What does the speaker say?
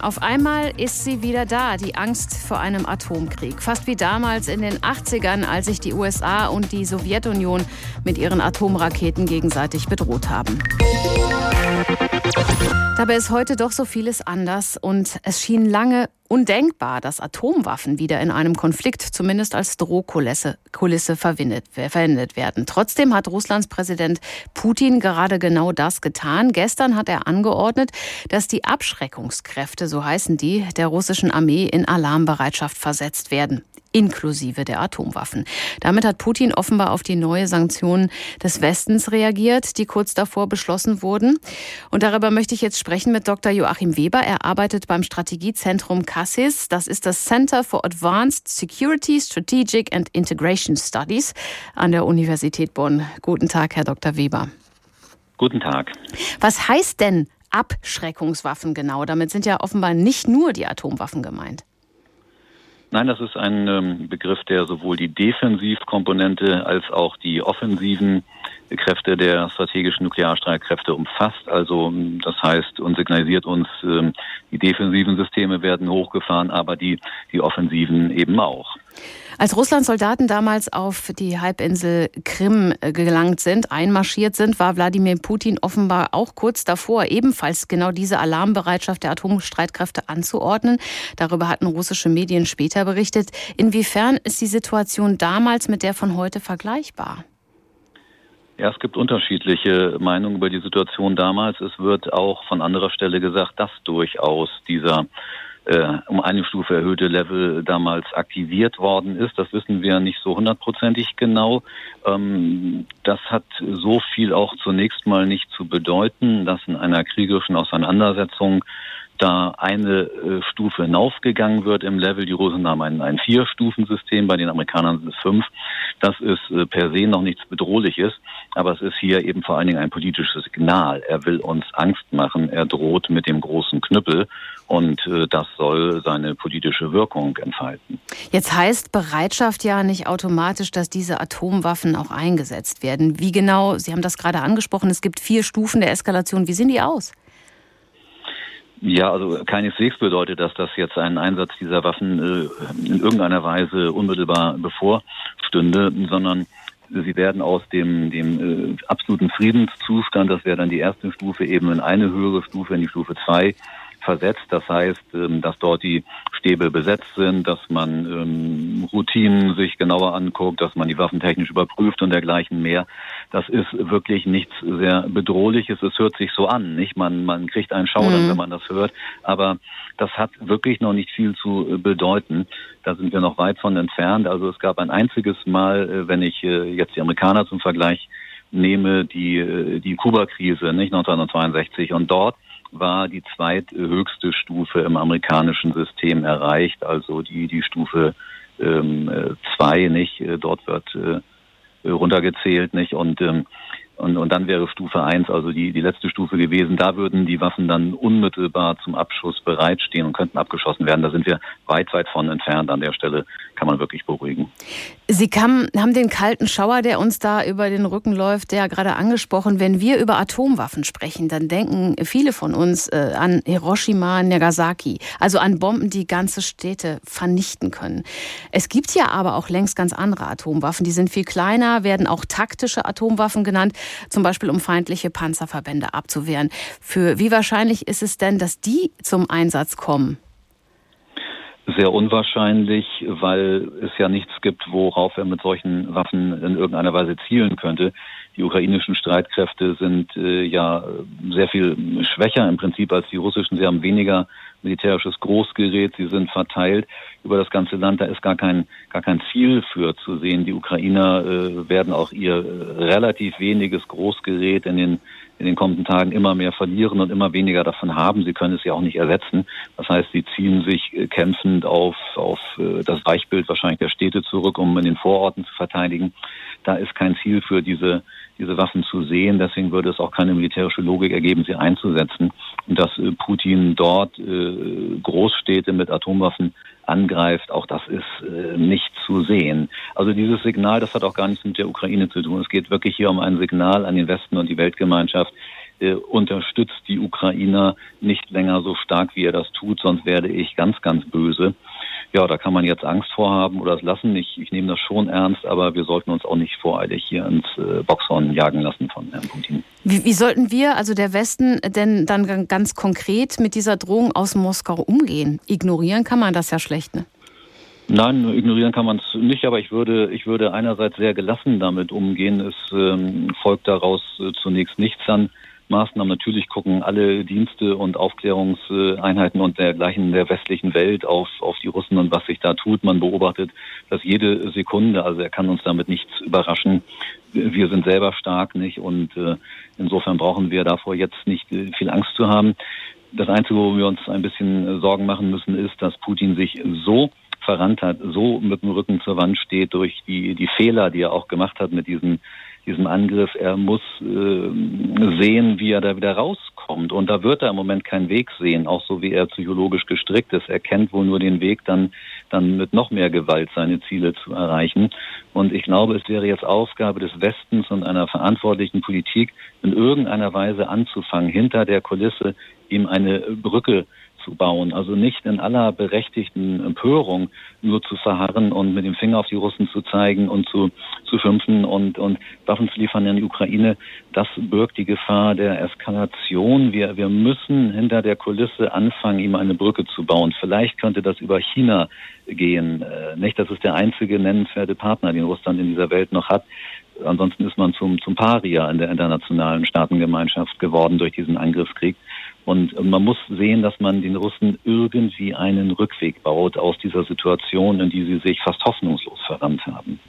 Auf einmal ist sie wieder da, die Angst vor einem Atomkrieg. Fast wie damals in den 80ern, als sich die USA und die Sowjetunion mit ihren Atomraketen gegenseitig bedroht haben. Dabei ist heute doch so vieles anders und es schien lange undenkbar, dass Atomwaffen wieder in einem Konflikt zumindest als Drohkulisse Kulisse verwendet werden. Trotzdem hat Russlands Präsident Putin gerade genau das getan. Gestern hat er angeordnet, dass die Abschreckungskräfte, so heißen die, der russischen Armee in Alarmbereitschaft versetzt werden inklusive der Atomwaffen. Damit hat Putin offenbar auf die neue Sanktionen des Westens reagiert, die kurz davor beschlossen wurden. Und darüber möchte ich jetzt sprechen mit Dr. Joachim Weber. Er arbeitet beim Strategiezentrum CASSIS. Das ist das Center for Advanced Security, Strategic and Integration Studies an der Universität Bonn. Guten Tag, Herr Dr. Weber. Guten Tag. Was heißt denn Abschreckungswaffen genau? Damit sind ja offenbar nicht nur die Atomwaffen gemeint. Nein, das ist ein ähm, Begriff, der sowohl die Defensivkomponente als auch die offensiven Kräfte der strategischen Nuklearstreitkräfte umfasst. Also das heißt und signalisiert uns, ähm, die defensiven Systeme werden hochgefahren, aber die, die offensiven eben auch. Als Russlands Soldaten damals auf die Halbinsel Krim äh, gelangt sind, einmarschiert sind, war Wladimir Putin offenbar auch kurz davor, ebenfalls genau diese Alarmbereitschaft der Atomstreitkräfte anzuordnen. Darüber hatten russische Medien später berichtet. Inwiefern ist die Situation damals mit der von heute vergleichbar? Ja, es gibt unterschiedliche Meinungen über die Situation damals. Es wird auch von anderer Stelle gesagt, dass durchaus dieser äh, um eine Stufe erhöhte Level damals aktiviert worden ist. Das wissen wir nicht so hundertprozentig genau. Ähm, das hat so viel auch zunächst mal nicht zu bedeuten, dass in einer kriegerischen Auseinandersetzung da eine äh, Stufe hinaufgegangen wird im Level. Die Russen haben ein, ein Vier-Stufen-System, bei den Amerikanern sind es fünf. Das ist äh, per se noch nichts Bedrohliches, aber es ist hier eben vor allen Dingen ein politisches Signal. Er will uns Angst machen, er droht mit dem großen Knüppel und äh, das soll seine politische Wirkung entfalten. Jetzt heißt Bereitschaft ja nicht automatisch, dass diese Atomwaffen auch eingesetzt werden. Wie genau, Sie haben das gerade angesprochen, es gibt vier Stufen der Eskalation. Wie sehen die aus? Ja, also keineswegs bedeutet das, dass jetzt ein Einsatz dieser Waffen äh, in irgendeiner Weise unmittelbar bevorstünde, sondern sie werden aus dem, dem äh, absoluten Friedenszustand, das wäre dann die erste Stufe, eben in eine höhere Stufe, in die Stufe zwei versetzt. Das heißt, ähm, dass dort die Stäbe besetzt sind, dass man ähm, Routinen sich genauer anguckt, dass man die Waffen technisch überprüft und dergleichen mehr. Das ist wirklich nichts sehr Bedrohliches. Es hört sich so an, nicht? Man, man kriegt einen Schaudern, mhm. wenn man das hört. Aber das hat wirklich noch nicht viel zu äh, bedeuten. Da sind wir noch weit von entfernt. Also es gab ein einziges Mal, äh, wenn ich äh, jetzt die Amerikaner zum Vergleich nehme, die, die Kuba-Krise, nicht 1962. Und dort war die zweithöchste Stufe im amerikanischen System erreicht, also die, die Stufe ähm, äh, zwei, nicht? Äh, dort wird äh, runtergezählt, nicht? Und ähm, und, und dann wäre Stufe 1, also die, die letzte Stufe gewesen. Da würden die Waffen dann unmittelbar zum Abschuss bereitstehen und könnten abgeschossen werden. Da sind wir weit, weit von entfernt. An der Stelle kann man wirklich beruhigen. Sie kam, haben den kalten Schauer, der uns da über den Rücken läuft, der gerade angesprochen. Wenn wir über Atomwaffen sprechen, dann denken viele von uns äh, an Hiroshima, Nagasaki, also an Bomben, die ganze Städte vernichten können. Es gibt ja aber auch längst ganz andere Atomwaffen. Die sind viel kleiner, werden auch taktische Atomwaffen genannt zum Beispiel um feindliche Panzerverbände abzuwehren. Für wie wahrscheinlich ist es denn, dass die zum Einsatz kommen? Sehr unwahrscheinlich, weil es ja nichts gibt, worauf er mit solchen Waffen in irgendeiner Weise zielen könnte. Die ukrainischen Streitkräfte sind äh, ja sehr viel schwächer im Prinzip als die russischen. Sie haben weniger militärisches Großgerät, sie sind verteilt über das ganze Land. Da ist gar kein, gar kein Ziel für zu sehen. Die Ukrainer äh, werden auch ihr äh, relativ weniges Großgerät in den in den kommenden Tagen immer mehr verlieren und immer weniger davon haben. Sie können es ja auch nicht ersetzen. Das heißt, sie ziehen sich äh, kämpfend auf, auf äh, das Weichbild wahrscheinlich der Städte zurück, um in den Vororten zu verteidigen. Da ist kein Ziel für diese, diese Waffen zu sehen. Deswegen würde es auch keine militärische Logik ergeben, sie einzusetzen. Dass äh, Putin dort Großstädte mit Atomwaffen angreift, auch das ist äh, nicht zu sehen. Also dieses Signal, das hat auch gar nichts mit der Ukraine zu tun. Es geht wirklich hier um ein Signal an den Westen und die Weltgemeinschaft. äh, unterstützt die Ukrainer nicht länger so stark, wie er das tut, sonst werde ich ganz, ganz böse. Ja, da kann man jetzt Angst vorhaben oder es lassen. Ich, ich nehme das schon ernst, aber wir sollten uns auch nicht voreilig hier ins äh, Boxhorn jagen lassen von Herrn Putin. Wie, wie sollten wir, also der Westen, denn dann ganz konkret mit dieser Drohung aus Moskau umgehen? Ignorieren kann man das ja schlecht, ne? Nein, ignorieren kann man es nicht, aber ich würde, ich würde einerseits sehr gelassen damit umgehen. Es ähm, folgt daraus äh, zunächst nichts an Maßnahmen. Natürlich gucken alle Dienste und Aufklärungseinheiten und dergleichen der westlichen Welt auf, auf die Russen und was sich da tut. Man beobachtet das jede Sekunde, also er kann uns damit nichts überraschen. Wir sind selber stark, nicht? Und äh, insofern brauchen wir davor jetzt nicht äh, viel Angst zu haben. Das Einzige, wo wir uns ein bisschen äh, Sorgen machen müssen, ist, dass Putin sich so verrannt hat, so mit dem Rücken zur Wand steht durch die, die Fehler, die er auch gemacht hat mit diesem, diesem Angriff. Er muss äh, sehen, wie er da wieder rauskommt. Und da wird er im Moment keinen Weg sehen, auch so wie er psychologisch gestrickt ist. Er kennt wohl nur den Weg, dann, dann mit noch mehr Gewalt seine Ziele zu erreichen. Und ich glaube, es wäre jetzt Aufgabe des Westens und einer verantwortlichen Politik, in irgendeiner Weise anzufangen, hinter der Kulisse ihm eine Brücke zu bauen. Also nicht in aller berechtigten Empörung nur zu verharren und mit dem Finger auf die Russen zu zeigen und zu, zu schimpfen und, und Waffen zu liefern in die Ukraine. Das birgt die Gefahr der Eskalation. Wir, wir müssen hinter der Kulisse anfangen, ihm eine Brücke zu bauen. Vielleicht könnte das über China gehen. Äh, nicht, das ist der einzige nennenswerte Partner, den Russland in dieser Welt noch hat. Ansonsten ist man zum, zum Paria in der internationalen Staatengemeinschaft geworden durch diesen Angriffskrieg. Und man muss sehen, dass man den Russen irgendwie einen Rückweg baut aus dieser Situation, in die sie sich fast hoffnungslos verrannt haben.